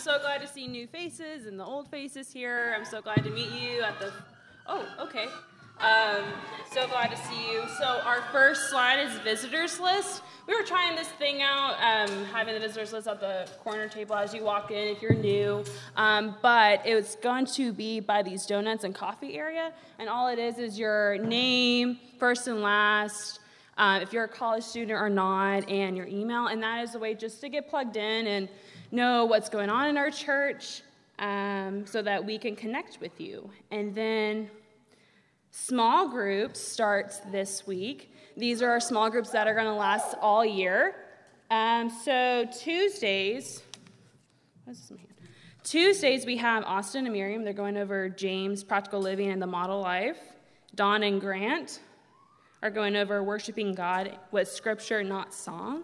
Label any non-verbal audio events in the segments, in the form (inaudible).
so glad to see new faces and the old faces here. I'm so glad to meet you at the. Oh, okay. Um, so glad to see you. So our first slide is visitors list. We were trying this thing out, um, having the visitors list at the corner table as you walk in if you're new. Um, but it's going to be by these donuts and coffee area, and all it is is your name, first and last. Uh, if you're a college student or not, and your email, and that is a way just to get plugged in and know what's going on in our church um, so that we can connect with you. And then Small groups starts this week. These are our small groups that are going to last all year. Um, so Tuesdays, Tuesdays we have Austin and Miriam. They're going over James, practical living, and the model life. Don and Grant are going over worshiping God with scripture, not song.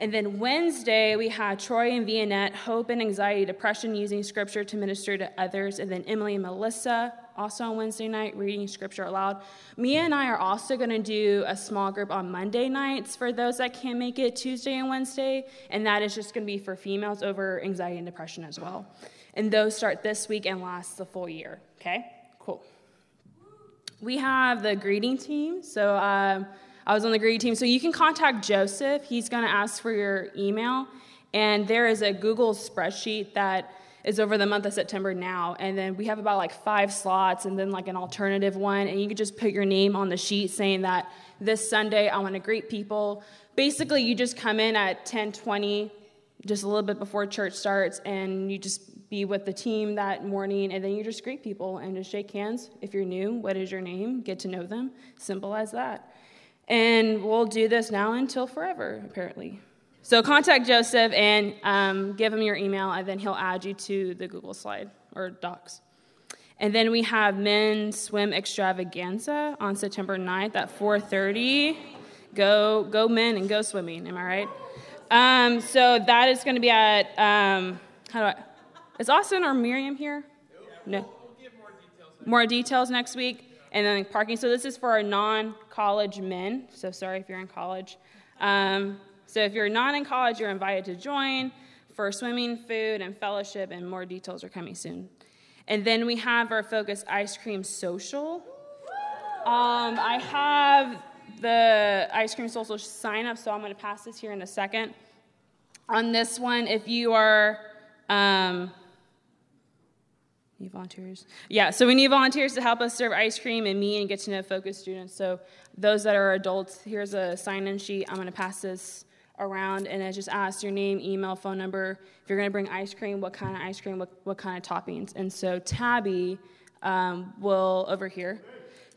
And then Wednesday, we had Troy and Vianette, hope and anxiety, depression, using scripture to minister to others. And then Emily and Melissa, also on Wednesday night, reading scripture aloud. Mia and I are also going to do a small group on Monday nights for those that can't make it Tuesday and Wednesday. And that is just going to be for females over anxiety and depression as well. And those start this week and last the full year. Okay? Cool. We have the greeting team. So, um, I was on the greeting team. So you can contact Joseph. He's going to ask for your email. And there is a Google spreadsheet that is over the month of September now. And then we have about like five slots and then like an alternative one. And you can just put your name on the sheet saying that this Sunday I want to greet people. Basically, you just come in at 1020, just a little bit before church starts, and you just be with the team that morning. And then you just greet people and just shake hands. If you're new, what is your name? Get to know them. Simple as that. And we'll do this now until forever, apparently. So contact Joseph and um, give him your email, and then he'll add you to the Google slide or Docs. And then we have men's swim extravaganza on September 9th at 4:30. Go, go men and go swimming. Am I right? Um, so that is going to be at um, how do I? Is Austin or Miriam here? No. More details next week and then parking. So this is for our non-college men. So sorry if you're in college. Um, so if you're not in college, you're invited to join for swimming, food, and fellowship, and more details are coming soon. And then we have our Focus Ice Cream Social. Um, I have the Ice Cream Social sign up, so I'm going to pass this here in a second. On this one, if you are um, Need volunteers? Yeah, so we need volunteers to help us serve ice cream and meet and get to know focus students. So those that are adults, here's a sign-in sheet. I'm going to pass this around, and it just asks your name, email, phone number. If you're going to bring ice cream, what kind of ice cream, what, what kind of toppings. And so Tabby um, will, over here,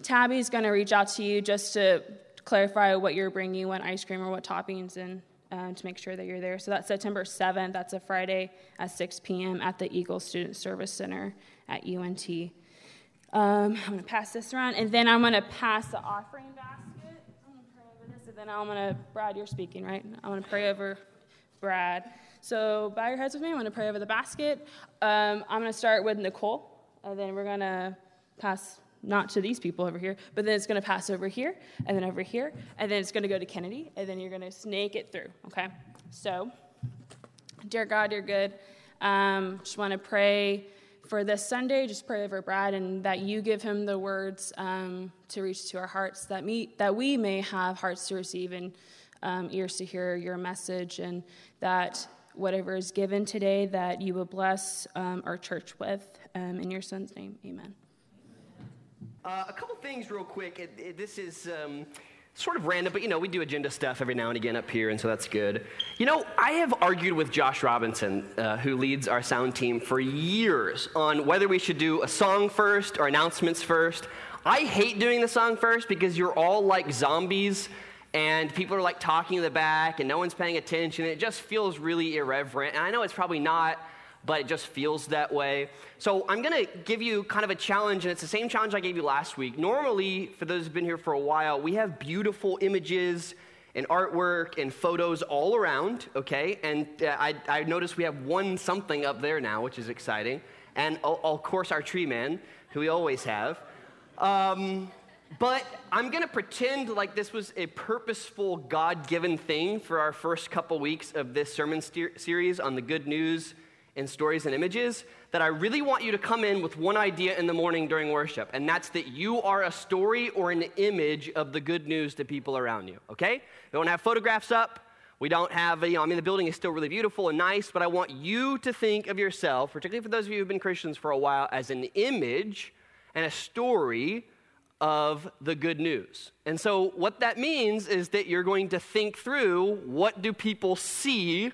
Tabby is going to reach out to you just to clarify what you're bringing, what ice cream or what toppings, and uh, to make sure that you're there. So that's September 7th. That's a Friday at 6 p.m. at the Eagle Student Service Center at UNT. Um, I'm going to pass this around, and then I'm going to pass the offering basket. I'm going to pray over this, and then I'm going to, Brad, you're speaking, right? I'm going to pray over Brad. So bow your heads with me. I'm going to pray over the basket. Um, I'm going to start with Nicole, and then we're going to pass not to these people over here, but then it's going to pass over here, and then over here, and then it's going to go to Kennedy, and then you're going to snake it through, okay? So, dear God, you're good. Um, just want to pray for this Sunday. Just pray over Brad and that you give him the words um, to reach to our hearts, that, me, that we may have hearts to receive and um, ears to hear your message, and that whatever is given today, that you will bless um, our church with. Um, in your son's name, amen. Uh, a couple things, real quick. It, it, this is um, sort of random, but you know, we do agenda stuff every now and again up here, and so that's good. You know, I have argued with Josh Robinson, uh, who leads our sound team, for years on whether we should do a song first or announcements first. I hate doing the song first because you're all like zombies and people are like talking in the back and no one's paying attention. It just feels really irreverent. And I know it's probably not but it just feels that way. So I'm going to give you kind of a challenge, and it's the same challenge I gave you last week. Normally, for those who've been here for a while, we have beautiful images and artwork and photos all around, okay? And uh, I, I noticed we have one something up there now, which is exciting. And of course, our tree man, who we always have. Um, but I'm going to pretend like this was a purposeful, God given thing for our first couple weeks of this sermon series on the good news in stories and images that I really want you to come in with one idea in the morning during worship, and that's that you are a story or an image of the good news to people around you, okay? We don't have photographs up. We don't have, you know, I mean, the building is still really beautiful and nice, but I want you to think of yourself, particularly for those of you who've been Christians for a while, as an image and a story of the good news. And so, what that means is that you're going to think through what do people see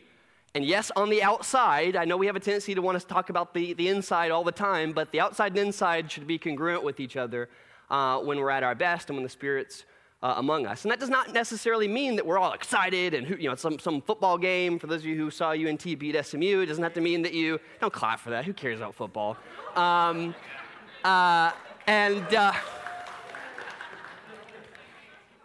and yes, on the outside, I know we have a tendency to want to talk about the, the inside all the time, but the outside and inside should be congruent with each other uh, when we're at our best and when the Spirit's uh, among us. And that does not necessarily mean that we're all excited and, you know, some, some football game. For those of you who saw UNT beat SMU, it doesn't have to mean that you, don't clap for that. Who cares about football? Um, uh, and, uh,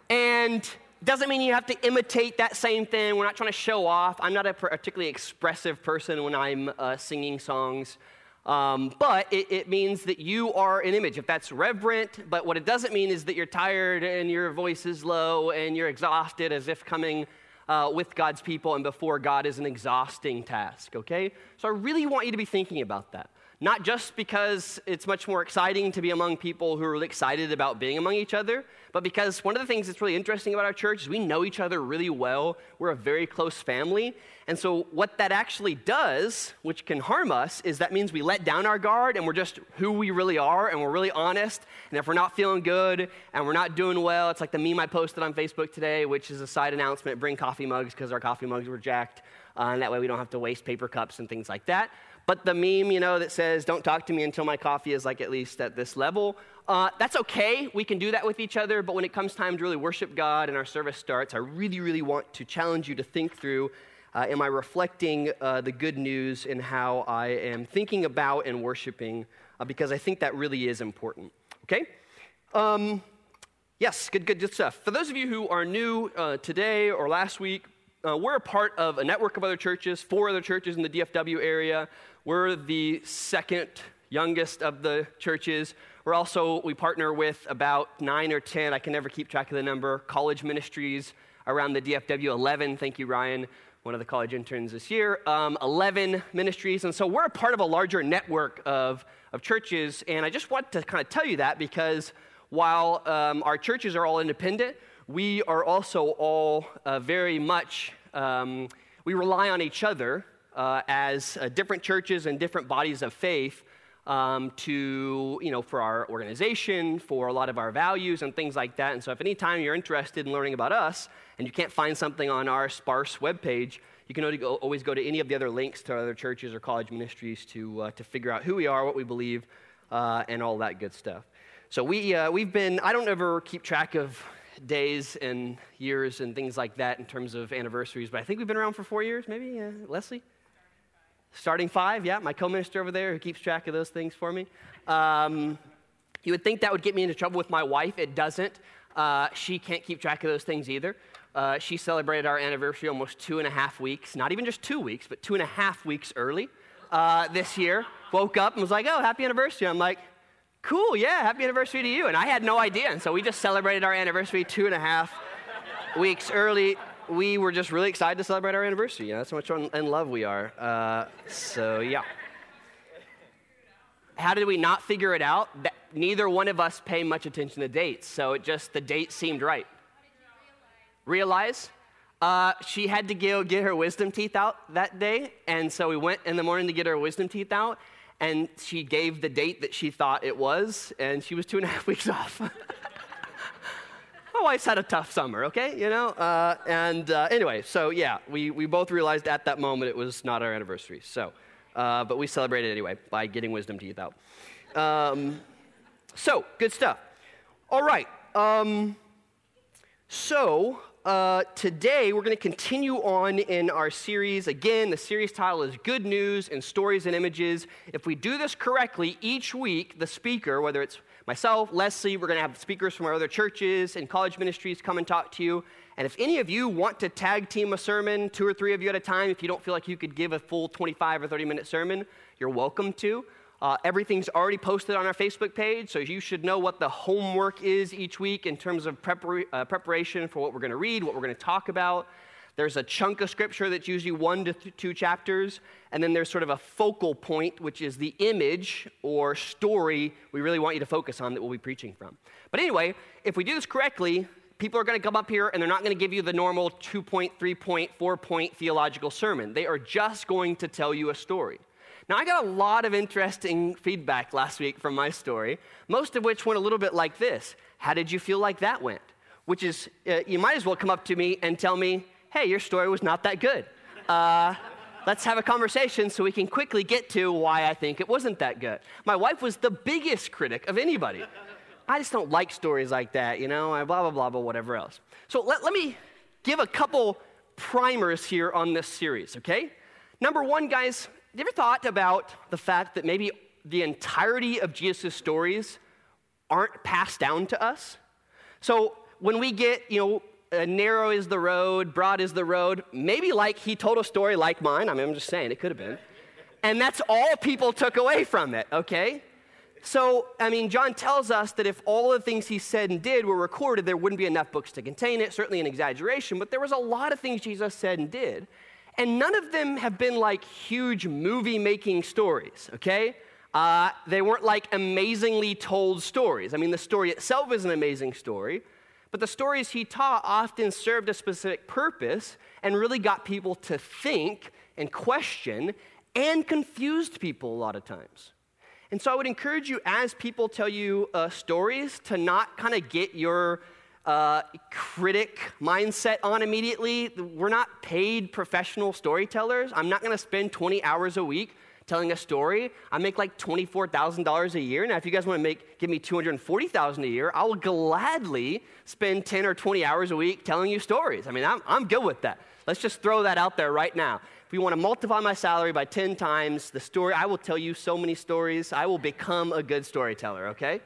and, doesn't mean you have to imitate that same thing. We're not trying to show off. I'm not a particularly expressive person when I'm uh, singing songs. Um, but it, it, means that you are an image. If that's reverent, but what it doesn't mean is that you're tired and your voice is low and you're exhausted as if coming uh, with God's people and before God is an exhausting task, okay? So I really want you to be thinking about that. Not just because it's much more exciting to be among people who are really excited about being among each other, but because one of the things that's really interesting about our church is we know each other really well. We're a very close family. And so, what that actually does, which can harm us, is that means we let down our guard and we're just who we really are and we're really honest. And if we're not feeling good and we're not doing well, it's like the meme I posted on Facebook today, which is a side announcement bring coffee mugs because our coffee mugs were jacked. Uh, and that way we don't have to waste paper cups and things like that. But the meme, you know, that says, don't talk to me until my coffee is like at least at this level, uh, that's okay. We can do that with each other. But when it comes time to really worship God and our service starts, I really, really want to challenge you to think through uh, am I reflecting uh, the good news in how I am thinking about and worshiping? Uh, because I think that really is important. Okay? Um, yes, good, good, good stuff. For those of you who are new uh, today or last week, uh, we're a part of a network of other churches, four other churches in the DFW area. We're the second youngest of the churches. We're also, we partner with about nine or 10, I can never keep track of the number, college ministries around the DFW 11. Thank you, Ryan, one of the college interns this year. Um, 11 ministries. And so we're a part of a larger network of, of churches. And I just want to kind of tell you that because while um, our churches are all independent, we are also all uh, very much, um, we rely on each other uh, as uh, different churches and different bodies of faith um, to, you know, for our organization, for a lot of our values and things like that. And so if any time you're interested in learning about us and you can't find something on our sparse webpage, you can always go to any of the other links to other churches or college ministries to, uh, to figure out who we are, what we believe, uh, and all that good stuff. So we, uh, we've been, I don't ever keep track of days and years and things like that in terms of anniversaries, but I think we've been around for four years, maybe, uh, Leslie? Starting five, yeah, my co minister over there who keeps track of those things for me. Um, you would think that would get me into trouble with my wife. It doesn't. Uh, she can't keep track of those things either. Uh, she celebrated our anniversary almost two and a half weeks, not even just two weeks, but two and a half weeks early uh, this year. Woke up and was like, oh, happy anniversary. I'm like, cool, yeah, happy anniversary to you. And I had no idea. And so we just celebrated our anniversary two and a half weeks early. We were just really excited to celebrate our anniversary. You know, that's how much in love we are. Uh, so, yeah. How did we not figure it out? Neither one of us pay much attention to dates. So it just, the date seemed right. Realize? Uh, she had to go get her wisdom teeth out that day. And so we went in the morning to get her wisdom teeth out and she gave the date that she thought it was, and she was two and a half (laughs) weeks off. Wife's had a tough summer, okay? You know? Uh, and uh, anyway, so yeah, we, we both realized at that moment it was not our anniversary. So, uh, but we celebrated anyway by getting wisdom teeth out. Um, so, good stuff. All right. Um, so, uh, today we're going to continue on in our series. Again, the series title is Good News and Stories and Images. If we do this correctly, each week the speaker, whether it's myself, Leslie, we're going to have speakers from our other churches and college ministries come and talk to you. And if any of you want to tag team a sermon, two or three of you at a time, if you don't feel like you could give a full 25 or 30 minute sermon, you're welcome to. Uh, everything's already posted on our Facebook page, so you should know what the homework is each week in terms of prepar- uh, preparation for what we're going to read, what we're going to talk about. There's a chunk of scripture that's usually one to th- two chapters, and then there's sort of a focal point, which is the image or story we really want you to focus on that we'll be preaching from. But anyway, if we do this correctly, people are going to come up here and they're not going to give you the normal two point, three point, four point theological sermon. They are just going to tell you a story. Now, I got a lot of interesting feedback last week from my story, most of which went a little bit like this How did you feel like that went? Which is, uh, you might as well come up to me and tell me, hey, your story was not that good. Uh, let's have a conversation so we can quickly get to why I think it wasn't that good. My wife was the biggest critic of anybody. I just don't like stories like that, you know, blah, blah, blah, blah, whatever else. So let, let me give a couple primers here on this series, okay? Number one, guys, have you ever thought about the fact that maybe the entirety of Jesus' stories aren't passed down to us? So when we get, you know, uh, narrow is the road, broad is the road, maybe like he told a story like mine. I mean, I'm just saying, it could have been. And that's all people took away from it, okay? So, I mean, John tells us that if all the things he said and did were recorded, there wouldn't be enough books to contain it. Certainly an exaggeration, but there was a lot of things Jesus said and did. And none of them have been like huge movie making stories, okay? Uh, they weren't like amazingly told stories. I mean, the story itself is an amazing story, but the stories he taught often served a specific purpose and really got people to think and question and confused people a lot of times. And so I would encourage you, as people tell you uh, stories, to not kind of get your uh, critic mindset on immediately. We're not paid professional storytellers. I'm not going to spend 20 hours a week telling a story. I make like $24,000 a year. Now, if you guys want to make, give me $240,000 a year, I will gladly spend 10 or 20 hours a week telling you stories. I mean, I'm, I'm good with that. Let's just throw that out there right now. If we want to multiply my salary by 10 times the story, I will tell you so many stories. I will become a good storyteller, okay?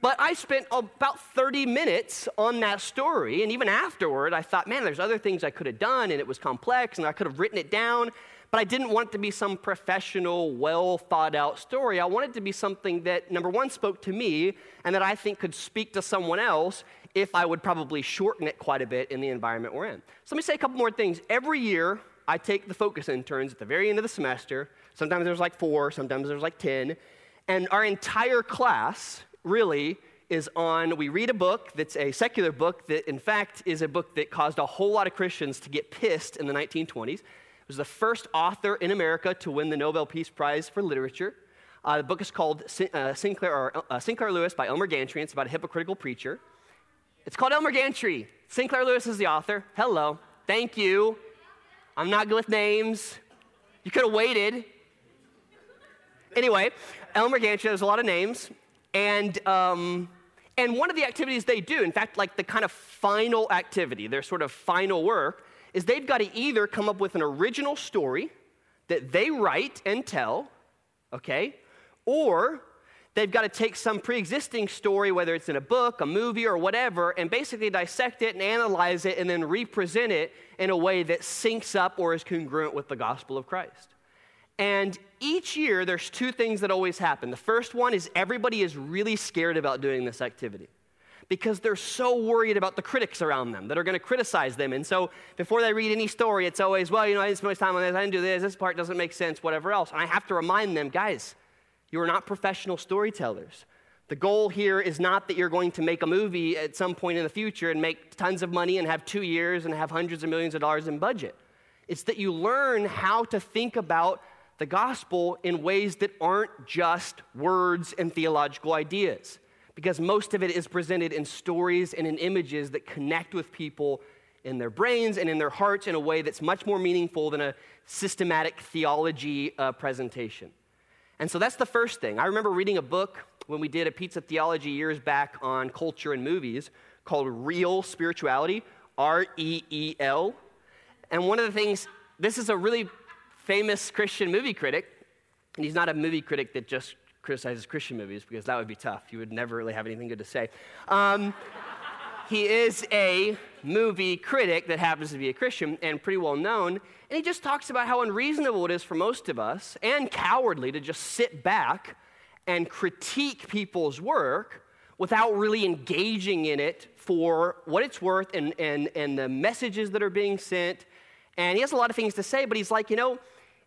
But I spent about 30 minutes on that story, and even afterward, I thought, man, there's other things I could have done, and it was complex, and I could have written it down, but I didn't want it to be some professional, well thought out story. I wanted it to be something that, number one, spoke to me, and that I think could speak to someone else if I would probably shorten it quite a bit in the environment we're in. So let me say a couple more things. Every year, I take the focus interns at the very end of the semester. Sometimes there's like four, sometimes there's like 10. And our entire class really is on we read a book that's a secular book that, in fact, is a book that caused a whole lot of Christians to get pissed in the 1920s. Was the first author in America to win the Nobel Peace Prize for Literature. Uh, the book is called uh, Sinclair, or, uh, Sinclair Lewis by Elmer Gantry. It's about a hypocritical preacher. It's called Elmer Gantry. Sinclair Lewis is the author. Hello. Thank you. I'm not good with names. You could have waited. Anyway, Elmer Gantry, there's a lot of names. And, um, and one of the activities they do, in fact, like the kind of final activity, their sort of final work, is they've got to either come up with an original story that they write and tell, okay, or they've got to take some pre existing story, whether it's in a book, a movie, or whatever, and basically dissect it and analyze it and then represent it in a way that syncs up or is congruent with the gospel of Christ. And each year, there's two things that always happen. The first one is everybody is really scared about doing this activity because they're so worried about the critics around them that are going to criticize them. And so before they read any story, it's always, well, you know, I didn't spend much time on this, I didn't do this, this part doesn't make sense, whatever else. And I have to remind them, guys, you are not professional storytellers. The goal here is not that you're going to make a movie at some point in the future and make tons of money and have two years and have hundreds of millions of dollars in budget. It's that you learn how to think about the gospel in ways that aren't just words and theological ideas, because most of it is presented in stories and in images that connect with people in their brains and in their hearts in a way that's much more meaningful than a systematic theology uh, presentation. And so that's the first thing. I remember reading a book when we did a pizza theology years back on culture and movies called Reel Spirituality, R E E L. And one of the things, this is a really famous Christian movie critic, and he's not a movie critic that just criticizes Christian movies because that would be tough. You would never really have anything good to say. Um, he is a movie critic that happens to be a Christian and pretty well known. And he just talks about how unreasonable it is for most of us and cowardly to just sit back and critique people's work without really engaging in it for what it's worth and, and, and the messages that are being sent. And he has a lot of things to say, but he's like, you know,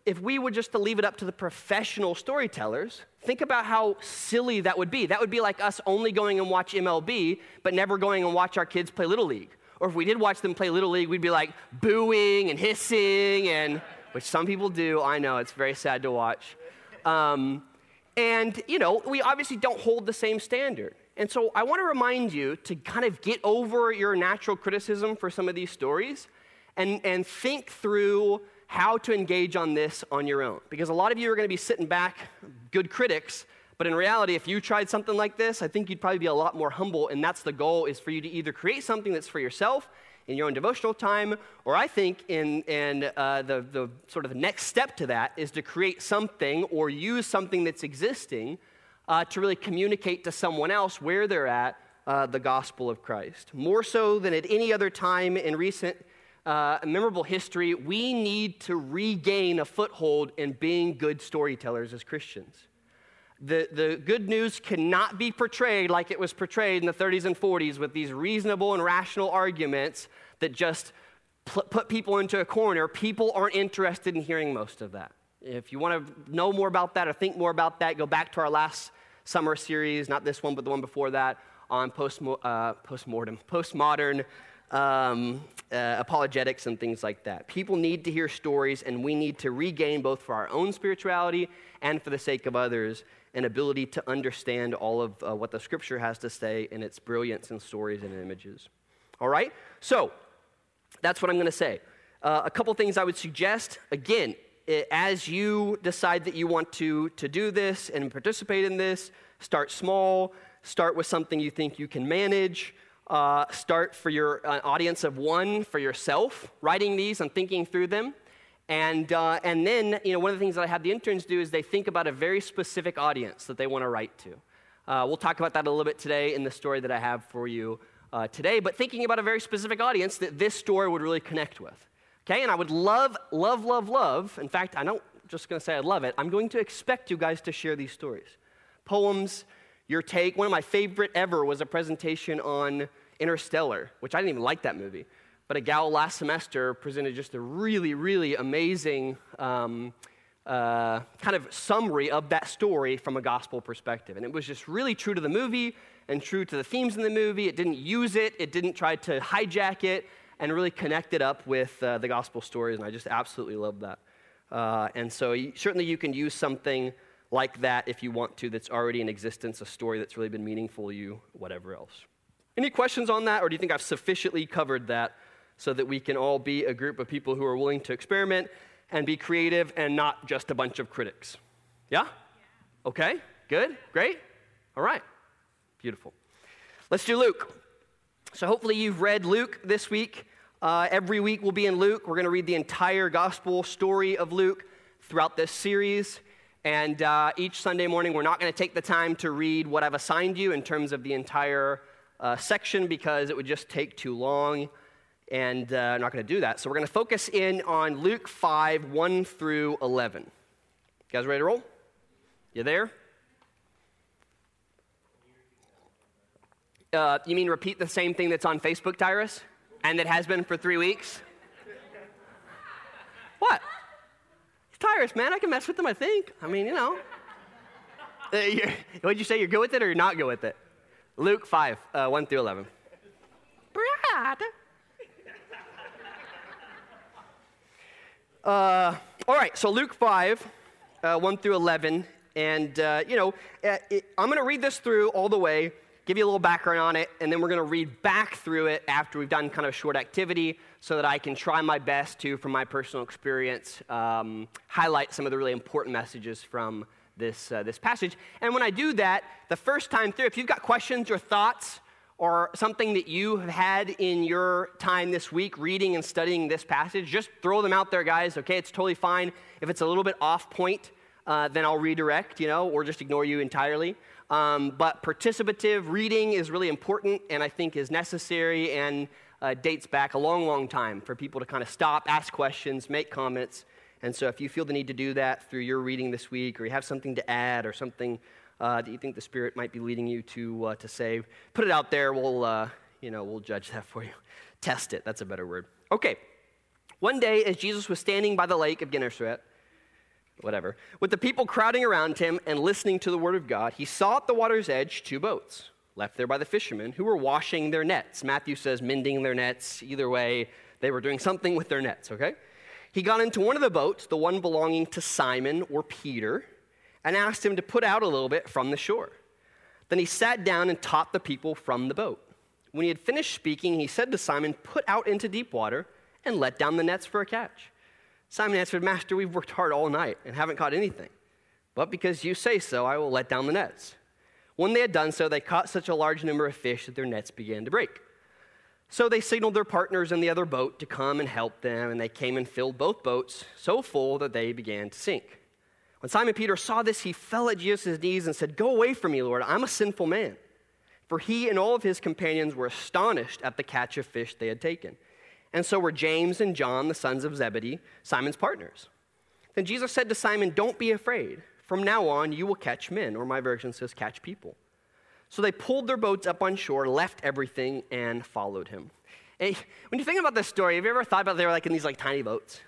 if we were just to leave it up to the professional storytellers, think about how silly that would be. That would be like us only going and watch MLB, but never going and watch our kids play Little League. Or if we did watch them play Little League, we'd be like booing and hissing, and which some people do. I know it's very sad to watch. Um, and you know, we obviously don't hold the same standard. And so I want to remind you to kind of get over your natural criticism for some of these stories and, and think through how to engage on this on your own. Because a lot of you are going to be sitting back, good critics, but in reality, if you tried something like this, I think you'd probably be a lot more humble, and that's the goal, is for you to either create something that's for yourself in your own devotional time, or I think in, in uh, the, the sort of the next step to that is to create something or use something that's existing uh, to really communicate to someone else where they're at uh, the gospel of Christ. More so than at any other time in recent uh, memorable history, we need to regain a foothold in being good storytellers as Christians. The, the good news cannot be portrayed like it was portrayed in the 30s and 40s with these reasonable and rational arguments that just pl- put people into a corner. People aren't interested in hearing most of that. If you want to know more about that or think more about that, go back to our last summer series, not this one, but the one before that, on post, uh, postmortem, postmodern um, uh, apologetics and things like that. People need to hear stories, and we need to regain, both for our own spirituality and for the sake of others, an ability to understand all of uh, what the scripture has to say in its brilliance and stories and images. All right? So, that's what I'm going to say. Uh, a couple things I would suggest. Again, as you decide that you want to, to do this and participate in this, start small, start with something you think you can manage. Uh, start for your uh, audience of one for yourself, writing these and thinking through them. And, uh, and then, you know, one of the things that I have the interns do is they think about a very specific audience that they want to write to. Uh, we'll talk about that a little bit today in the story that I have for you uh, today, but thinking about a very specific audience that this story would really connect with. Okay, and I would love, love, love, love. In fact, I don't just going to say I love it. I'm going to expect you guys to share these stories. Poems, your take. One of my favorite ever was a presentation on Interstellar, which I didn't even like that movie. But a gal last semester presented just a really, really amazing um, uh, kind of summary of that story from a gospel perspective. And it was just really true to the movie and true to the themes in the movie. It didn't use it, it didn't try to hijack it, and really connect it up with uh, the gospel stories. And I just absolutely love that. Uh, and so, certainly, you can use something like that if you want to, that's already in existence, a story that's really been meaningful to you, whatever else. Any questions on that, or do you think I've sufficiently covered that so that we can all be a group of people who are willing to experiment and be creative and not just a bunch of critics? Yeah? Okay, good, great. All right, beautiful. Let's do Luke. So, hopefully, you've read Luke this week. Uh, every week we'll be in Luke. We're going to read the entire gospel story of Luke throughout this series. And uh, each Sunday morning, we're not going to take the time to read what I've assigned you in terms of the entire uh, section because it would just take too long, and uh, I'm not going to do that. So we're going to focus in on Luke 5 1 through 11. You guys ready to roll? You there? Uh, you mean repeat the same thing that's on Facebook, Tyrus? And that has been for three weeks? what? It's Tyrus, man. I can mess with them, I think. I mean, you know. Uh, what'd you say? You're good with it or you're not good with it? Luke 5, uh, 1 through 11. Brad. Uh, all right, so Luke 5, uh, 1 through 11. And, uh, you know, uh, it, I'm going to read this through all the way, give you a little background on it, and then we're going to read back through it after we've done kind of a short activity so that I can try my best to, from my personal experience, um, highlight some of the really important messages from this, uh, this passage. And when I do that, the first time through, if you've got questions or thoughts or something that you have had in your time this week reading and studying this passage, just throw them out there, guys, okay? It's totally fine. If it's a little bit off point, uh, then I'll redirect, you know, or just ignore you entirely. Um, but participative reading is really important and I think is necessary and uh, dates back a long, long time for people to kind of stop, ask questions, make comments, and so if you feel the need to do that through your reading this week, or you have something to add or something uh, that you think the Spirit might be leading you to, uh, to say. Put it out there. We'll, uh, you know, we'll judge that for you. (laughs) Test it. That's a better word. Okay. One day, as Jesus was standing by the lake of Gennesaret, whatever, with the people crowding around him and listening to the word of God, he saw at the water's edge two boats left there by the fishermen who were washing their nets. Matthew says mending their nets. Either way, they were doing something with their nets, okay? He got into one of the boats, the one belonging to Simon or Peter, and asked him to put out a little bit from the shore. Then he sat down and taught the people from the boat. When he had finished speaking, he said to Simon, Put out into deep water and let down the nets for a catch. Simon answered, Master, we've worked hard all night and haven't caught anything. But because you say so, I will let down the nets. When they had done so, they caught such a large number of fish that their nets began to break. So they signaled their partners in the other boat to come and help them, and they came and filled both boats so full that they began to sink. When Simon Peter saw this, he fell at Jesus' knees and said, Go away from me, Lord, I'm a sinful man. For he and all of his companions were astonished at the catch of fish they had taken. And so were James and John, the sons of Zebedee, Simon's partners. Then Jesus said to Simon, Don't be afraid. From now on, you will catch men, or my version says, catch people. So they pulled their boats up on shore, left everything, and followed him. And when you think about this story, have you ever thought about they were like in these like tiny boats?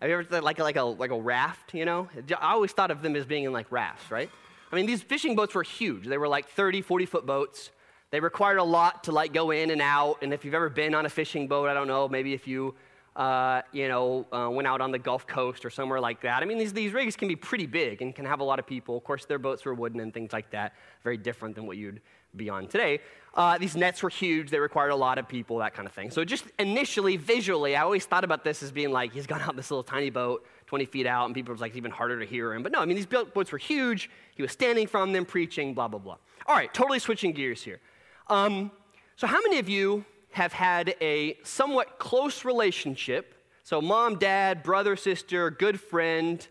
Have you ever thought like, like, a, like a raft, you know? I always thought of them as being in like rafts, right? I mean, these fishing boats were huge. They were like 30, 40 foot boats. They required a lot to like go in and out. And if you've ever been on a fishing boat, I don't know, maybe if you uh, you know, uh, went out on the Gulf Coast or somewhere like that. I mean, these, these rigs can be pretty big and can have a lot of people. Of course, their boats were wooden and things like that, very different than what you'd be on today. Uh, these nets were huge, they required a lot of people, that kind of thing. So, just initially, visually, I always thought about this as being like he's gone out this little tiny boat, 20 feet out, and people was like, even harder to hear him. But no, I mean, these boats were huge. He was standing from them, preaching, blah, blah, blah. All right, totally switching gears here. Um, so, how many of you have had a somewhat close relationship. So, mom, dad, brother, sister, good friend,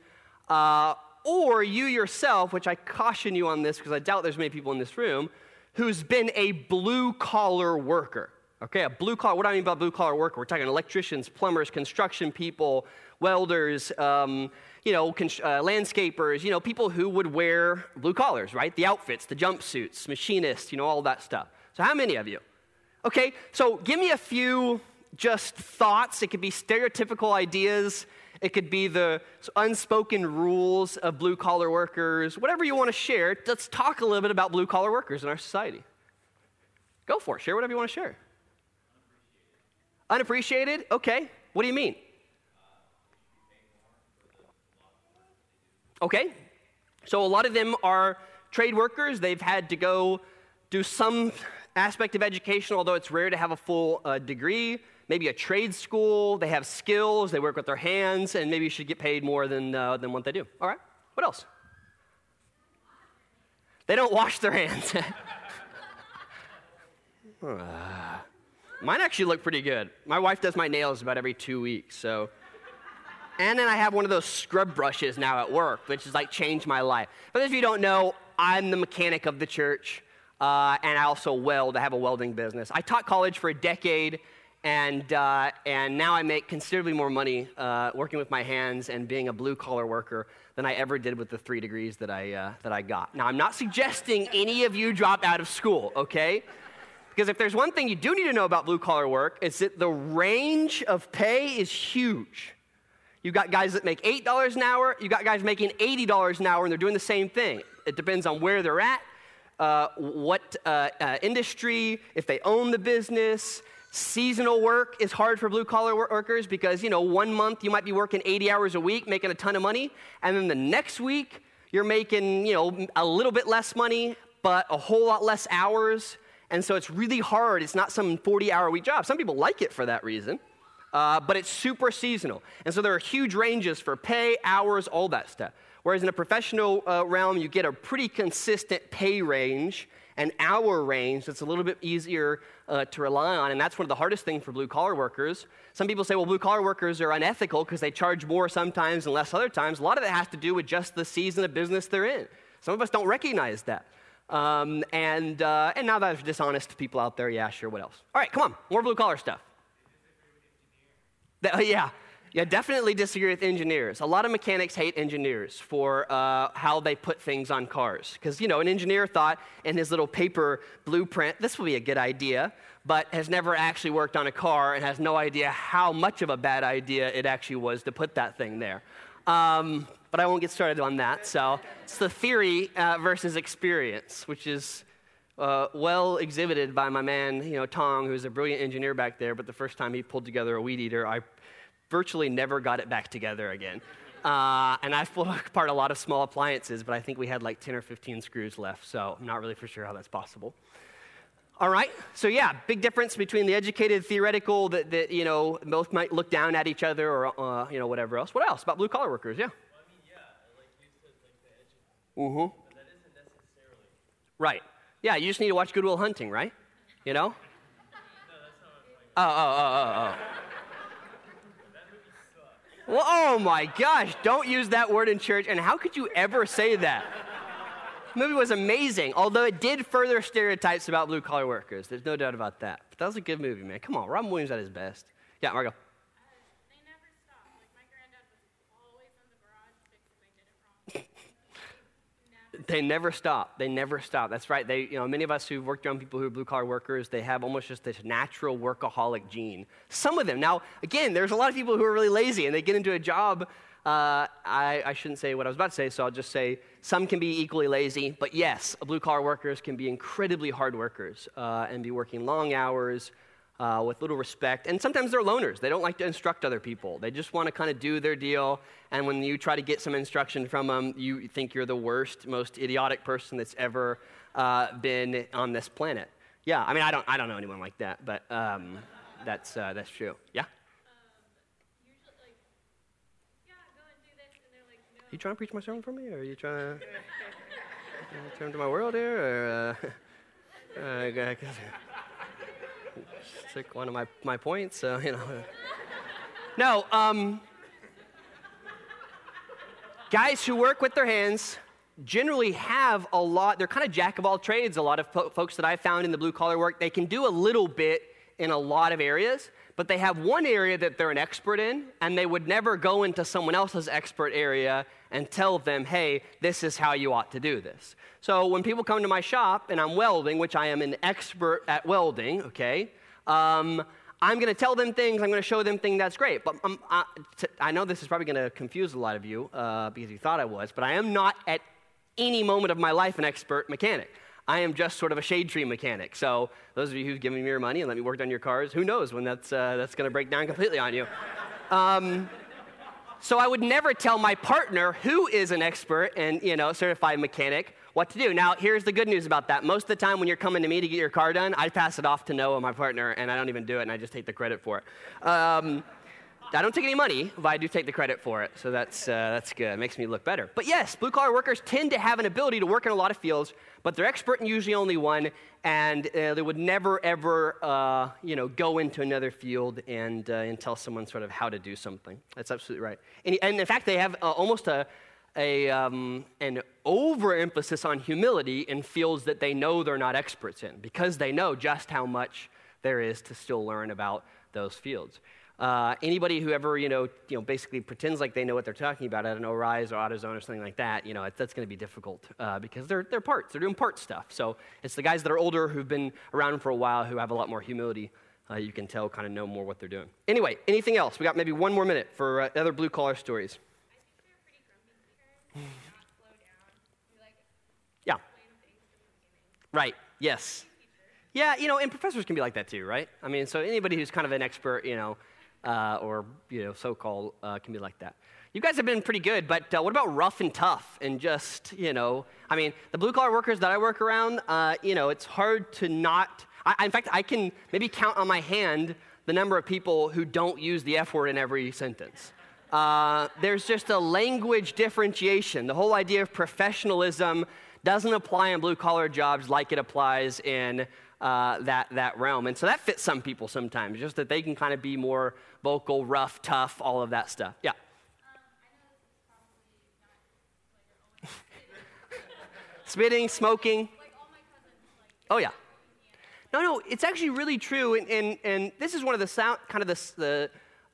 uh, or you yourself, which I caution you on this because I doubt there's many people in this room, who's been a blue collar worker. Okay, a blue collar, what do I mean by blue collar worker? We're talking electricians, plumbers, construction people, welders, um, you know, uh, landscapers, you know, people who would wear blue collars, right? The outfits, the jumpsuits, machinists, you know, all that stuff. So, how many of you? Okay, so give me a few just thoughts. It could be stereotypical ideas, it could be the unspoken rules of blue collar workers, whatever you want to share. Let's talk a little bit about blue collar workers in our society. Go for it, share whatever you want to share. Unappreciated? Okay, what do you mean? Okay, so a lot of them are trade workers. They've had to go do some aspect of education, although it's rare to have a full uh, degree, maybe a trade school, they have skills, they work with their hands, and maybe you should get paid more than, uh, than what they do. All right, what else? They don't wash their hands. (laughs) uh, mine actually look pretty good. My wife does my nails about every two weeks, so. And then I have one of those scrub brushes now at work, which has like changed my life. For those of you who don't know, I'm the mechanic of the church uh, and I also weld. I have a welding business. I taught college for a decade, and, uh, and now I make considerably more money uh, working with my hands and being a blue collar worker than I ever did with the three degrees that I, uh, that I got. Now, I'm not suggesting any of you drop out of school, okay? Because if there's one thing you do need to know about blue collar work, it's that the range of pay is huge. You've got guys that make $8 an hour, you've got guys making $80 an hour, and they're doing the same thing. It depends on where they're at, uh, what uh, uh, industry, if they own the business. Seasonal work is hard for blue collar workers because, you know, one month you might be working 80 hours a week, making a ton of money, and then the next week you're making, you know, a little bit less money, but a whole lot less hours. And so it's really hard. It's not some 40 hour week job. Some people like it for that reason, uh, but it's super seasonal. And so there are huge ranges for pay, hours, all that stuff. Whereas in a professional uh, realm, you get a pretty consistent pay range, an hour range that's a little bit easier uh, to rely on. And that's one of the hardest things for blue collar workers. Some people say, well, blue collar workers are unethical because they charge more sometimes and less other times. A lot of it has to do with just the season of business they're in. Some of us don't recognize that. Um, and, uh, and now there's dishonest people out there, yeah, sure, what else? All right, come on, more blue collar stuff. (laughs) Yeah, Yeah, definitely disagree with engineers. A lot of mechanics hate engineers for uh, how they put things on cars. Because, you know, an engineer thought in his little paper blueprint, this would be a good idea, but has never actually worked on a car and has no idea how much of a bad idea it actually was to put that thing there. Um, but I won't get started on that. So it's the theory uh, versus experience, which is uh, well exhibited by my man, you know, Tong, who's a brilliant engineer back there. But the first time he pulled together a weed eater, I virtually never got it back together again. Uh, and I've pulled (laughs) apart a lot of small appliances, but I think we had like 10 or 15 screws left, so I'm not really for sure how that's possible. All right, so yeah, big difference between the educated theoretical that, that you know, both might look down at each other or, uh, you know, whatever else. What else about blue collar workers? Yeah. Mm-hmm. Right. Yeah, you just need to watch Good Will Hunting, right? You know? (laughs) Oh, oh, oh, oh, oh. Well, oh my gosh, don't use that word in church. And how could you ever say that? The movie was amazing, although it did further stereotypes about blue collar workers. There's no doubt about that. But that was a good movie, man. Come on, Robin Williams at his best. Yeah, Margo. They never stop. They never stop. That's right. They, you know, many of us who've worked around people who are blue collar workers, they have almost just this natural workaholic gene. Some of them. Now, again, there's a lot of people who are really lazy and they get into a job. Uh, I, I, shouldn't say what I was about to say, so I'll just say some can be equally lazy. But yes, blue collar workers can be incredibly hard workers uh, and be working long hours, uh, with little respect. And sometimes they're loners. They don't like to instruct other people. They just want to kind of do their deal. And when you try to get some instruction from them, you think you're the worst, most idiotic person that's ever uh, been on this planet. Yeah, I mean, I don't, I don't know anyone like that, but um, that's, uh, that's true. Yeah? you trying to preach my sermon for me, or are you trying (laughs) to turn to my world here, or uh, (laughs) uh, took one of my, my points, so, you know. no, um, guys who work with their hands generally have a lot, they're kind of jack of all trades. A lot of po- folks that I've found in the blue collar work, they can do a little bit in a lot of areas, but they have one area that they're an expert in, and they would never go into someone else's expert area and tell them, hey, this is how you ought to do this. So when people come to my shop and I'm welding, which I am an expert at welding, okay, um, I'm going to tell them things, I'm going to show them things, that's great. But um, I, t- I know this is probably going to confuse a lot of you uh, because you thought I was, but I am not at any moment of my life an expert mechanic. I am just sort of a shade tree mechanic. So those of you who've given me your money and let me work on your cars, who knows when that's, uh, that's going to break down completely on you. Um, so I would never tell my partner, who is an expert and you know certified mechanic, what to do. Now, here's the good news about that. Most of the time when you're coming to me to get your car done, I pass it off to Noah, my partner, and I don't even do it, and I just take the credit for it. Um, I don't take any money, but I do take the credit for it, so that's, uh, that's good. It makes me look better. But yes, blue collar workers tend to have an ability to work in a lot of fields, but they're expert in usually only one, and uh, they would never ever uh, you know, go into another field and, uh, and tell someone sort of how to do something. That's absolutely right. And, and in fact, they have uh, almost a, a, um, an overemphasis on humility in fields that they know they're not experts in because they know just how much there is to still learn about those fields. Uh, anybody who ever, you know, you know, basically pretends like they know what they're talking about at an O'Reilly's or AutoZone or something like that, you know, that's going to be difficult uh, because they're, they're parts. They're doing part stuff. So it's the guys that are older who've been around for a while who have a lot more humility. Uh, you can tell, kind of know more what they're doing. Anyway, anything else? We got maybe one more minute for uh, other blue collar stories. Yeah. Right. Yes. Yeah, you know, and professors can be like that too, right? I mean, so anybody who's kind of an expert, you know, uh, or you know, so-called, uh, can be like that. You guys have been pretty good, but uh, what about rough and tough and just, you know, I mean, the blue collar workers that I work around, uh, you know, it's hard to not. I, in fact, I can maybe count on my hand the number of people who don't use the F word in every sentence. Uh, there's just a language differentiation. The whole idea of professionalism doesn't apply in blue collar jobs like it applies in uh, that, that realm. And so that fits some people sometimes, just that they can kind of be more vocal, rough, tough, all of that stuff. Yeah. (laughs) Spitting, smoking. oh, yeah. No, no, it's actually really true. And, and, and this is one of the sound, kind of the, the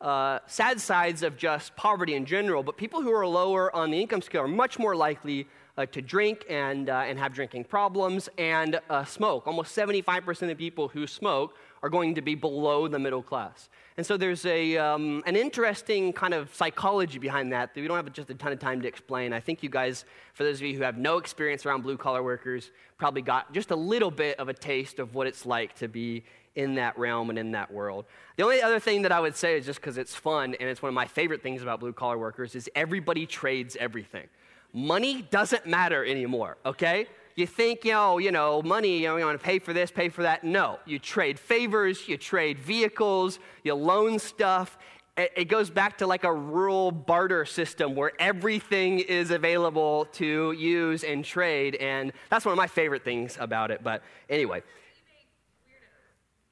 uh, sad sides of just poverty in general, but people who are lower on the income scale are much more likely uh, to drink and, uh, and have drinking problems and uh, smoke. Almost 75% of people who smoke are going to be below the middle class. And so there's a, um, an interesting kind of psychology behind that that we don't have just a ton of time to explain. I think you guys, for those of you who have no experience around blue collar workers, probably got just a little bit of a taste of what it's like to be in that realm and in that world. The only other thing that I would say is just because it's fun and it's one of my favorite things about blue collar workers is everybody trades everything. Money doesn't matter anymore, okay? You think, you know, you know, money, you know, you want to pay for this, pay for that. No, you trade favors, you trade vehicles, you loan stuff. It goes back to like a rural barter system where everything is available to use and trade. And that's one of my favorite things about it. But anyway,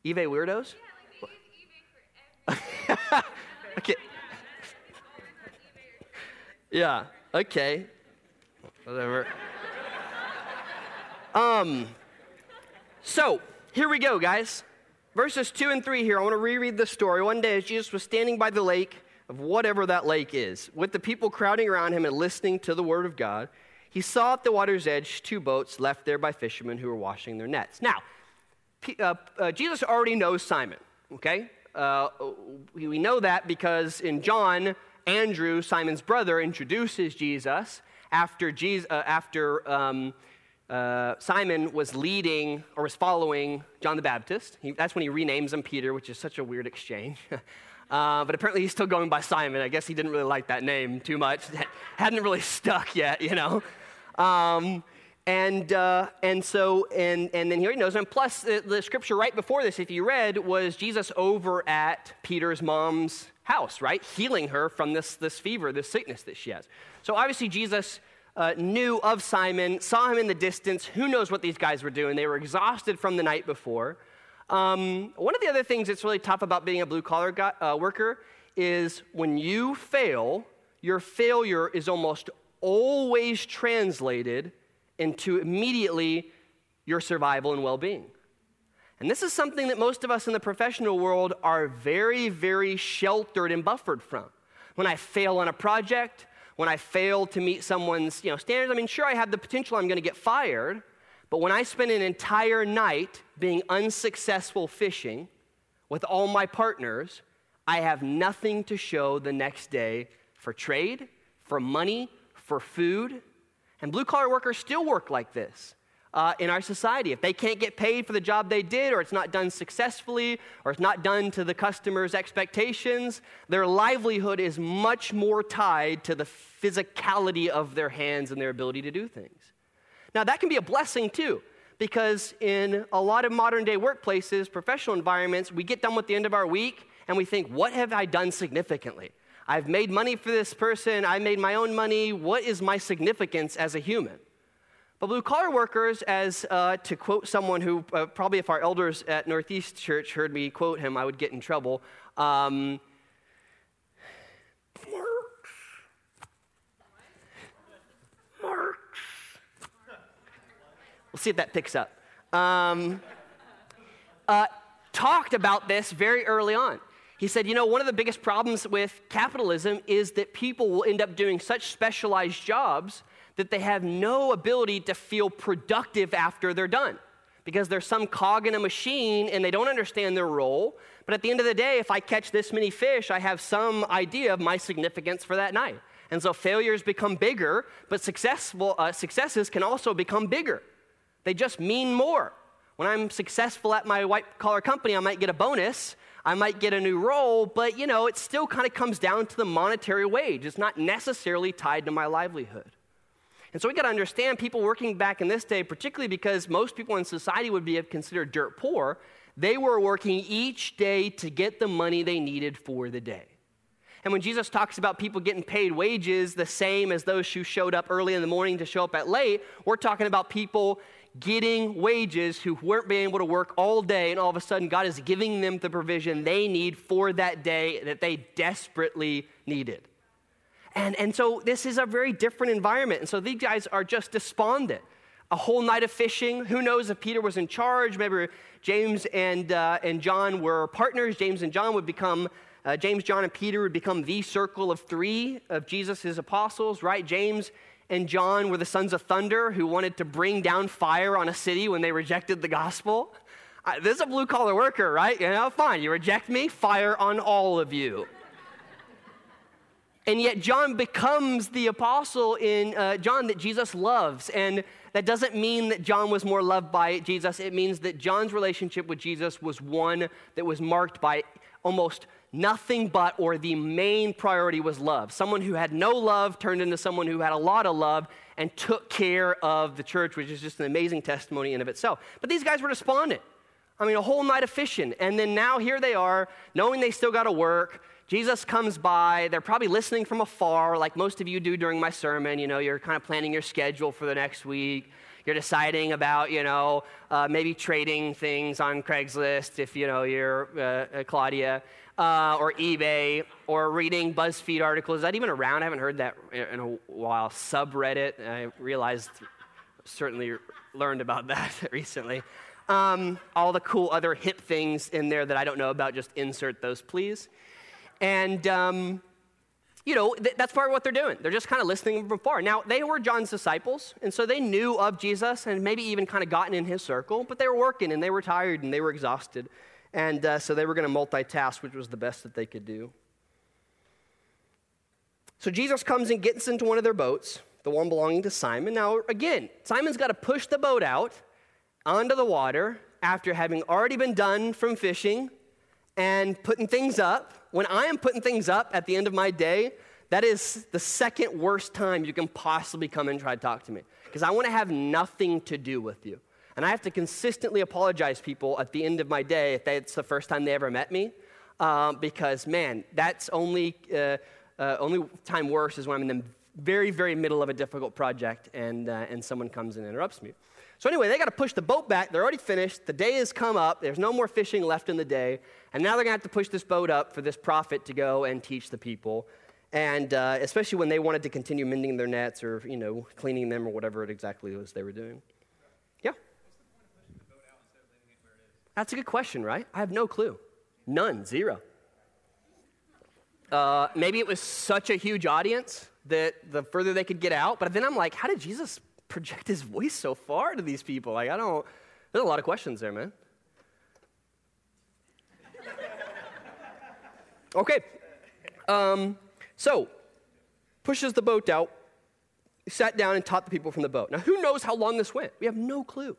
eBay weirdos? Yeah, like (laughs) okay. yeah, okay. Whatever. um, so, here we go, guys. Verses 2 and 3 here. I want to reread the story. One day, as Jesus was standing by the lake of whatever that lake is, with the people crowding around him and listening to the word of God, he saw at the water's edge two boats left there by fishermen who were washing their nets. Now, uh, uh, Jesus already knows Simon, okay? Uh, we know that because in John, Andrew, Simon's brother, introduces Jesus after, Jesus, uh, after um, uh, Simon was leading or was following John the Baptist. He, that's when he renames him Peter, which is such a weird exchange. (laughs) Uh, but apparently he's still going by Simon. I guess he didn't really like that name too much. (laughs) Hadn't really stuck yet, you know. Um, and, uh, and so, and, and then here he knows. And plus, the, the, scripture right before this, if you read, was Jesus over at Peter's mom's house, right? Healing her from this, this fever, this sickness that she has. So obviously, Jesus uh, knew of Simon, saw him in the distance. Who knows what these guys were doing? They were exhausted from the night before. Um, one of the other things that's really tough about being a blue collar uh, worker is when you fail, your failure is almost always translated into immediately your survival and well being. And this is something that most of us in the professional world are very, very sheltered and buffered from. When I fail on a project, when I fail to meet someone's you know, standards, I mean, sure, I have the potential I'm going to get fired, but when I spend an entire night being unsuccessful fishing with all my partners, I have nothing to show the next day for trade, for money, for food. And blue collar workers still work like this. Uh, in our society. If they can't get paid for the job they did, or it's not done successfully, or it's not done to the customer's expectations, their livelihood is much more tied to the physicality of their hands and their ability to do things. Now, that can be a blessing too, because in a lot of modern day workplaces, professional environments, we get done with the end of our week and we think, what have I done significantly? I've made money for this person. I made my own money. What is my significance as a human? But blue collar workers, as uh, to quote someone who uh, probably if our elders at Northeast Church heard me quote him, I would get in trouble. Um, Marx. Marx. We'll see if that picks up. Um, uh, talked about this very early on. He said, you know, one of the biggest problems with capitalism is that people will end up doing such specialized jobs that they have no ability to feel productive after they're done because there's some cog in a machine and they don't understand their role. But at the end of the day, if I catch this many fish, I have some idea of my significance for that night. And so failures become bigger, but successful uh, successes can also become bigger. They just mean more. When I'm successful at my white collar company, I might get a bonus, I might get a new role, but you know, it still kind of comes down to the monetary wage. It's not necessarily tied to my livelihood. And so we got to understand people working back in this day, particularly because most people in society would be considered dirt poor, they were working each day to get the money they needed for the day. And when Jesus talks about people getting paid wages the same as those who showed up early in the morning to show up at late, we're talking about people getting wages who weren't being able to work all day, and all of a sudden God is giving them the provision they need for that day that they desperately needed. And, and so this is a very different environment. And so these guys are just despondent. A whole night of fishing. Who knows if Peter was in charge? Maybe James and, uh, and John were partners. James and John would become uh, James, John, and Peter would become the circle of three of Jesus' apostles, right? James and John were the sons of thunder who wanted to bring down fire on a city when they rejected the gospel. This is a blue collar worker, right? You know, fine, you reject me, fire on all of you. And yet, John becomes the apostle in uh, John that Jesus loves. And that doesn't mean that John was more loved by Jesus. It means that John's relationship with Jesus was one that was marked by almost nothing but, or the main priority was love. Someone who had no love turned into someone who had a lot of love and took care of the church, which is just an amazing testimony in of itself. But these guys were despondent. I mean, a whole night of fishing. And then now here they are, knowing they still got to work. Jesus comes by. They're probably listening from afar, like most of you do during my sermon. You know, you're kind of planning your schedule for the next week. You're deciding about, you know, uh, maybe trading things on Craigslist if, you know, you're uh, uh Claudia, uh, or eBay, or reading BuzzFeed articles. Is that even around? I haven't heard that in a while. Subreddit. I realized, certainly learned about (laughs) that recently. Um, all the cool other hip things in there that I don't know about, just insert those, please. And, um, you know, th- that's part of what they're doing. They're just kind of listening from far. Now, they were John's disciples, and so they knew of Jesus and maybe even kind of gotten in his circle, but they were working and they were tired and they were exhausted. And uh, so they were going to multitask, which was the best that they could do. So Jesus comes and gets into one of their boats, the one belonging to Simon. Now, again, Simon's got to push the boat out onto the water after having already been done from fishing and putting things up, when I am putting things up at the end of my day, that is the second worst time you can possibly come and try to talk to me. Because I want to have nothing to do with you. And I have to consistently apologize people at the end of my day if it's the first time they ever met me. Um, because, man, that's only, uh, uh, only time worse is when I'm in the very, very middle of a difficult project and, uh, and someone comes and interrupts me. So, anyway, they got to push the boat back. They're already finished. The day has come up. There's no more fishing left in the day. And now they're going to have to push this boat up for this prophet to go and teach the people. And uh, especially when they wanted to continue mending their nets or, you know, cleaning them or whatever it exactly was they were doing. Yeah? That's a good question, right? I have no clue. None, zero. Uh, maybe it was such a huge audience that the further they could get out. But then I'm like, how did Jesus project his voice so far to these people? Like, I don't, there's a lot of questions there, man. Okay. Um, so, pushes the boat out, sat down and taught the people from the boat. Now, who knows how long this went? We have no clue.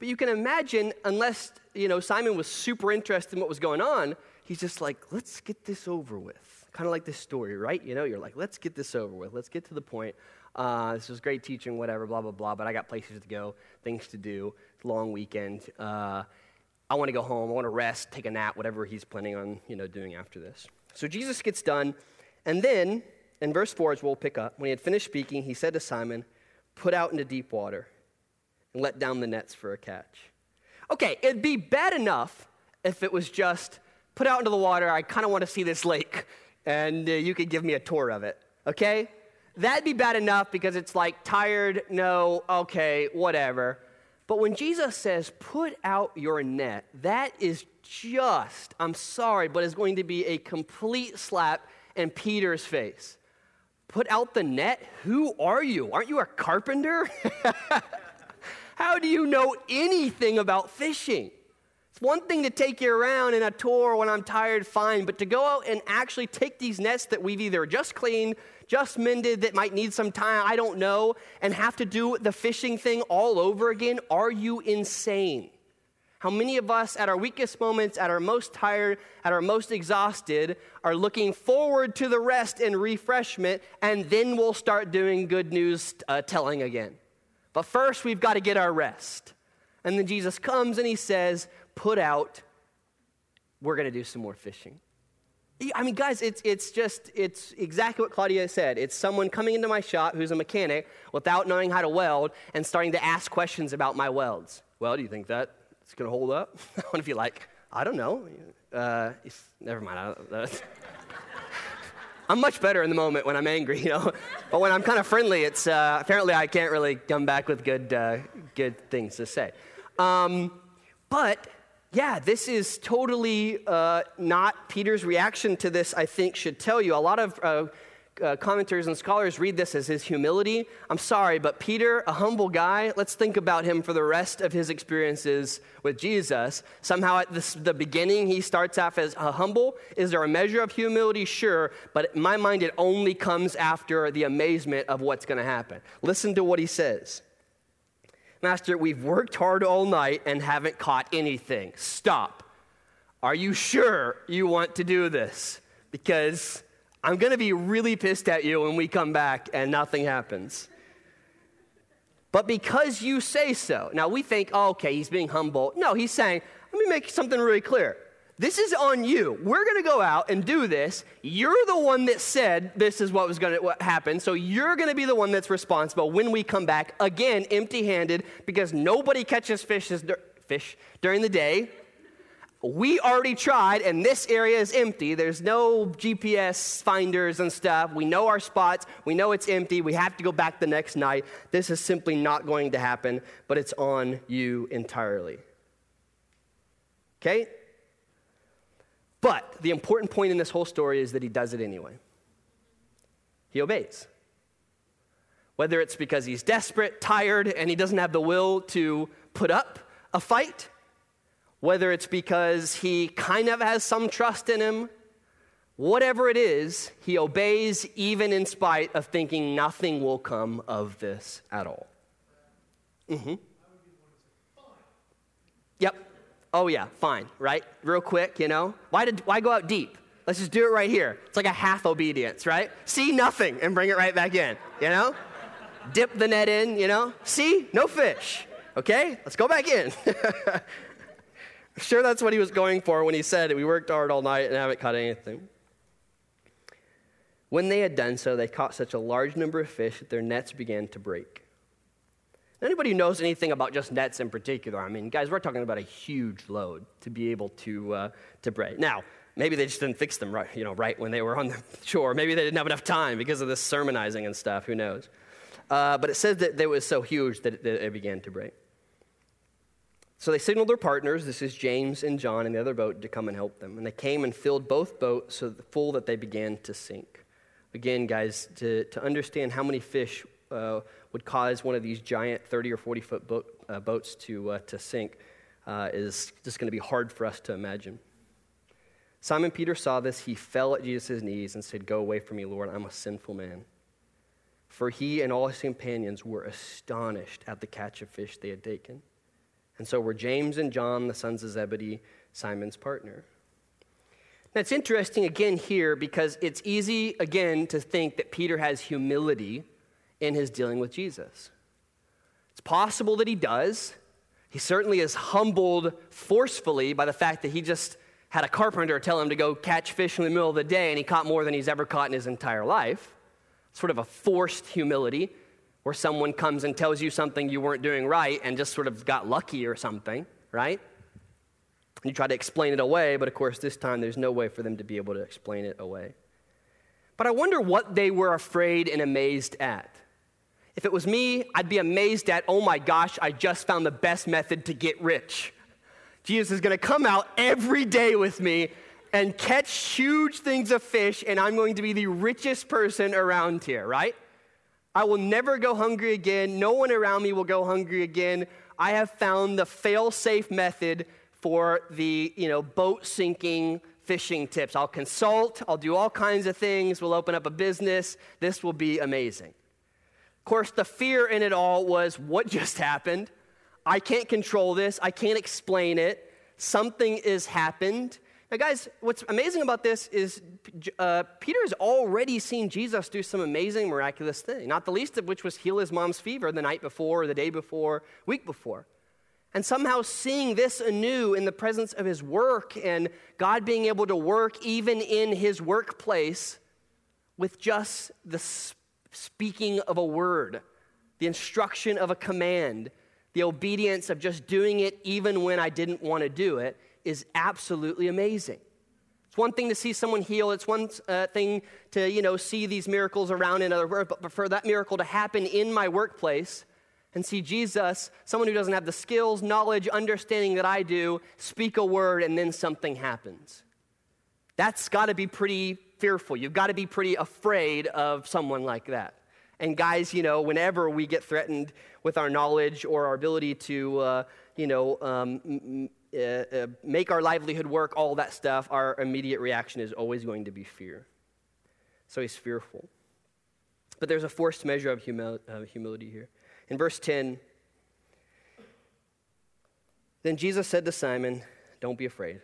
But you can imagine, unless, you know, Simon was super interested in what was going on, he's just like, let's get this over with. Kind of like this story, right? You know, you're like, let's get this over with. Let's get to the point. Uh, this was great teaching, whatever, blah, blah, blah, but I got places to go, things to do, long weekend. Uh, I want to go home, I want to rest, take a nap, whatever he's planning on, you know, doing after this. So Jesus gets done, and then in verse 4, as we'll pick up, when he had finished speaking, he said to Simon, Put out into deep water and let down the nets for a catch. Okay, it'd be bad enough if it was just put out into the water, I kind of want to see this lake, and uh, you could give me a tour of it, okay? That'd be bad enough because it's like tired, no, okay, whatever. But when Jesus says, put out your net, that is just, I'm sorry, but it's going to be a complete slap in Peter's face. Put out the net? Who are you? Aren't you a carpenter? (laughs) How do you know anything about fishing? It's one thing to take you around in a tour when I'm tired, fine, but to go out and actually take these nets that we've either just cleaned, just mended, that might need some time, I don't know, and have to do the fishing thing all over again, are you insane? How many of us, at our weakest moments, at our most tired, at our most exhausted, are looking forward to the rest and refreshment, and then we'll start doing good news uh, telling again? But first, we've got to get our rest. And then Jesus comes and he says, put out, we're going to do some more fishing. I mean, guys, it's, it's just, it's exactly what Claudia said. It's someone coming into my shop who's a mechanic without knowing how to weld and starting to ask questions about my welds. Well, do you think that it's going to hold up? (laughs) I want to be like, I don't know. Uh, never mind. (laughs) I'm much better in the moment when I'm angry, you know. But when I'm kind of friendly, it's uh, apparently I can't really come back with good, uh, good things to say. Um, but yeah, this is totally uh, not Peter's reaction to this, I think, should tell you. A lot of uh, uh, commentators and scholars read this as his humility. I'm sorry, but Peter, a humble guy, let's think about him for the rest of his experiences with Jesus. Somehow at this, the beginning, he starts off as a humble. Is there a measure of humility? Sure, but in my mind, it only comes after the amazement of what's going to happen. Listen to what he says. Master, we've worked hard all night and haven't caught anything. Stop. Are you sure you want to do this? Because I'm going to be really pissed at you when we come back and nothing happens. But because you say so, now we think, oh, okay, he's being humble. No, he's saying, let me make something really clear. This is on you. We're going to go out and do this. You're the one that said this is what was going to happen. So you're going to be the one that's responsible when we come back again empty-handed because nobody catches fish, fish during the day we already tried and this area is empty. There's no GPS finders and stuff. We know our spots. We know it's empty. We have to go back the next night. This is simply not going to happen, but it's on you entirely. Okay? But the important point in this whole story is that he does it anyway. He obeys. Whether it's because he's desperate, tired, and he doesn't have the will to put up a fight whether it's because he kind of has some trust in him, whatever it is, he obeys even in spite of thinking nothing will come of this at all. Mm-hmm. Oh yeah, fine, right? Real quick, you know? Why did why go out deep? Let's just do it right here. It's like a half obedience, right? See nothing and bring it right back in, you know? Dip the net in, you know? See? No fish. Okay? Let's go back in. (laughs) Sure, that's what he was going for when he said, We worked hard all night and haven't caught anything. When they had done so, they caught such a large number of fish that their nets began to break. Anybody who knows anything about just nets in particular, I mean, guys, we're talking about a huge load to be able to, uh, to break. Now, maybe they just didn't fix them right, you know, right when they were on the (laughs) shore. Maybe they didn't have enough time because of this sermonizing and stuff. Who knows? Uh, but it says that it was so huge that it, that it began to break. So they signaled their partners, this is James and John in the other boat, to come and help them. And they came and filled both boats so full that they began to sink. Again, guys, to, to understand how many fish uh, would cause one of these giant 30 or 40 foot boat, uh, boats to, uh, to sink uh, is just going to be hard for us to imagine. Simon Peter saw this. He fell at Jesus' knees and said, Go away from me, Lord. I'm a sinful man. For he and all his companions were astonished at the catch of fish they had taken. And so were James and John, the sons of Zebedee, Simon's partner. Now it's interesting again here because it's easy again to think that Peter has humility in his dealing with Jesus. It's possible that he does. He certainly is humbled forcefully by the fact that he just had a carpenter tell him to go catch fish in the middle of the day and he caught more than he's ever caught in his entire life. Sort of a forced humility where someone comes and tells you something you weren't doing right and just sort of got lucky or something, right? You try to explain it away, but of course, this time there's no way for them to be able to explain it away. But I wonder what they were afraid and amazed at. If it was me, I'd be amazed at, oh my gosh, I just found the best method to get rich. Jesus is going to come out every day with me and catch huge things of fish, and I'm going to be the richest person around here, right? I will never go hungry again. No one around me will go hungry again. I have found the fail safe method for the you know, boat sinking fishing tips. I'll consult, I'll do all kinds of things, we'll open up a business. This will be amazing. Of course, the fear in it all was what just happened? I can't control this, I can't explain it. Something has happened. Now, guys, what's amazing about this is uh, Peter has already seen Jesus do some amazing, miraculous thing, not the least of which was heal his mom's fever the night before, or the day before, week before. And somehow seeing this anew in the presence of his work and God being able to work even in his workplace with just the speaking of a word, the instruction of a command, the obedience of just doing it even when I didn't want to do it is absolutely amazing. It's one thing to see someone heal, it's one uh, thing to, you know, see these miracles around in other words, but for that miracle to happen in my workplace and see Jesus, someone who doesn't have the skills, knowledge, understanding that I do, speak a word and then something happens. That's got to be pretty fearful. You've got to be pretty afraid of someone like that. And guys, you know, whenever we get threatened with our knowledge or our ability to, uh, you know, um, uh, uh, make our livelihood work, all that stuff, our immediate reaction is always going to be fear. So he's fearful. But there's a forced measure of humil- humility here. In verse 10, then Jesus said to Simon, Don't be afraid.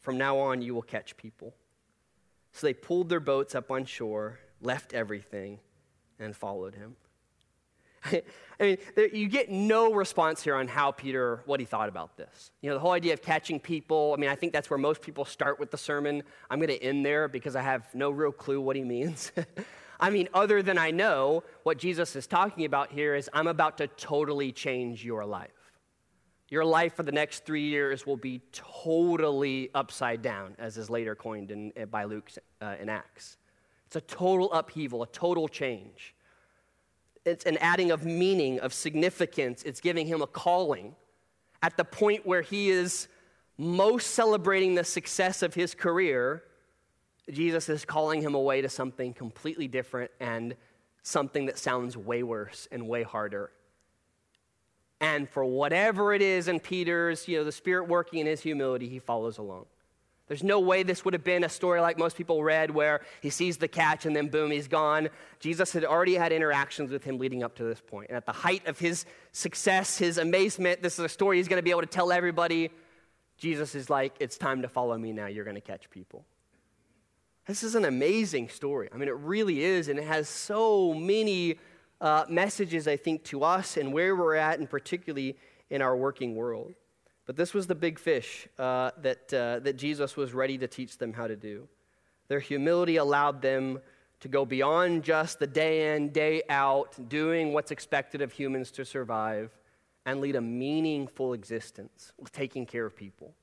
From now on, you will catch people. So they pulled their boats up on shore, left everything, and followed him. (laughs) I mean, there, you get no response here on how Peter, what he thought about this. You know, the whole idea of catching people, I mean, I think that's where most people start with the sermon. I'm going to end there because I have no real clue what he means. (laughs) I mean, other than I know what Jesus is talking about here is I'm about to totally change your life. Your life for the next three years will be totally upside down, as is later coined in, eh, by Luke uh, in Acts. It's a total upheaval, a total change. It's an adding of meaning, of significance. It's giving him a calling at the point where he is most celebrating the success of his career. Jesus is calling him away to something completely different and something that sounds way worse and way harder and for whatever it is in Peter's, you know, the Spirit working in his humility, he follows along. There's no way this would have been a story like most people read where he sees the catch and then boom, he's gone. Jesus had already had interactions with him leading up to this point. And at the height of his success, his amazement, this is a story he's going to be able to tell everybody. Jesus is like, it's time to follow me now. You're going to catch people. This is an amazing story. I mean, it really is. And it has so many uh, messages, I think, to us and where we're at, and particularly in our working world. But this was the big fish uh, that, uh, that Jesus was ready to teach them how to do. Their humility allowed them to go beyond just the day in, day out, doing what's expected of humans to survive, and lead a meaningful existence, with taking care of people.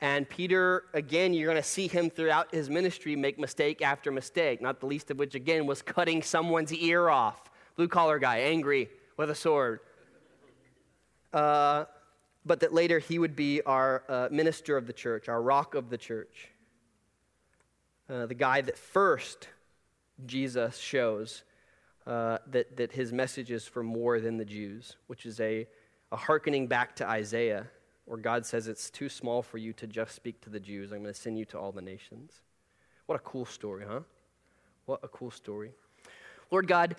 And Peter, again, you're going to see him throughout his ministry make mistake after mistake, not the least of which, again, was cutting someone's ear off. Blue collar guy, angry with a sword. Uh, but that later he would be our uh, minister of the church, our rock of the church. Uh, the guy that first Jesus shows uh, that, that his message is for more than the Jews, which is a, a hearkening back to Isaiah where God says it's too small for you to just speak to the Jews. I'm going to send you to all the nations. What a cool story, huh? What a cool story. Lord God,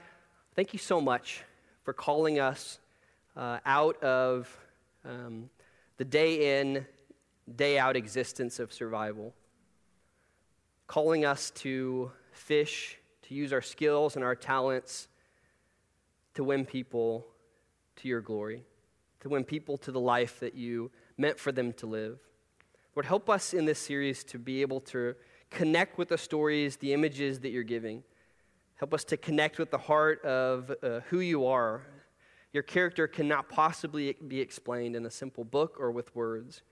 thank you so much for calling us uh, out of um, the day in, day out existence of survival, calling us to fish, to use our skills and our talents to win people to your glory, to win people to the life that you meant for them to live. Lord, help us in this series to be able to connect with the stories, the images that you're giving. Help us to connect with the heart of uh, who you are. Your character cannot possibly be explained in a simple book or with words.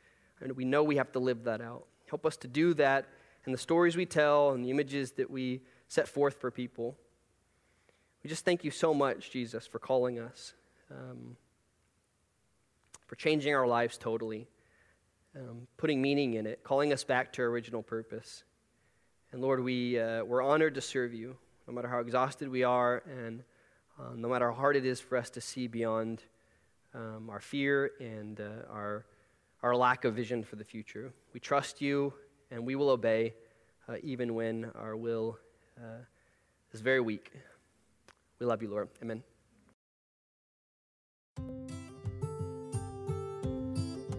And we know we have to live that out. Help us to do that in the stories we tell and the images that we set forth for people. We just thank you so much, Jesus, for calling us. Um, for changing our lives totally, um, putting meaning in it, calling us back to our original purpose. And Lord, we, uh, we're honored to serve you, no matter how exhausted we are, and uh, no matter how hard it is for us to see beyond um, our fear and uh, our, our lack of vision for the future. We trust you, and we will obey, uh, even when our will uh, is very weak. We love you, Lord. Amen.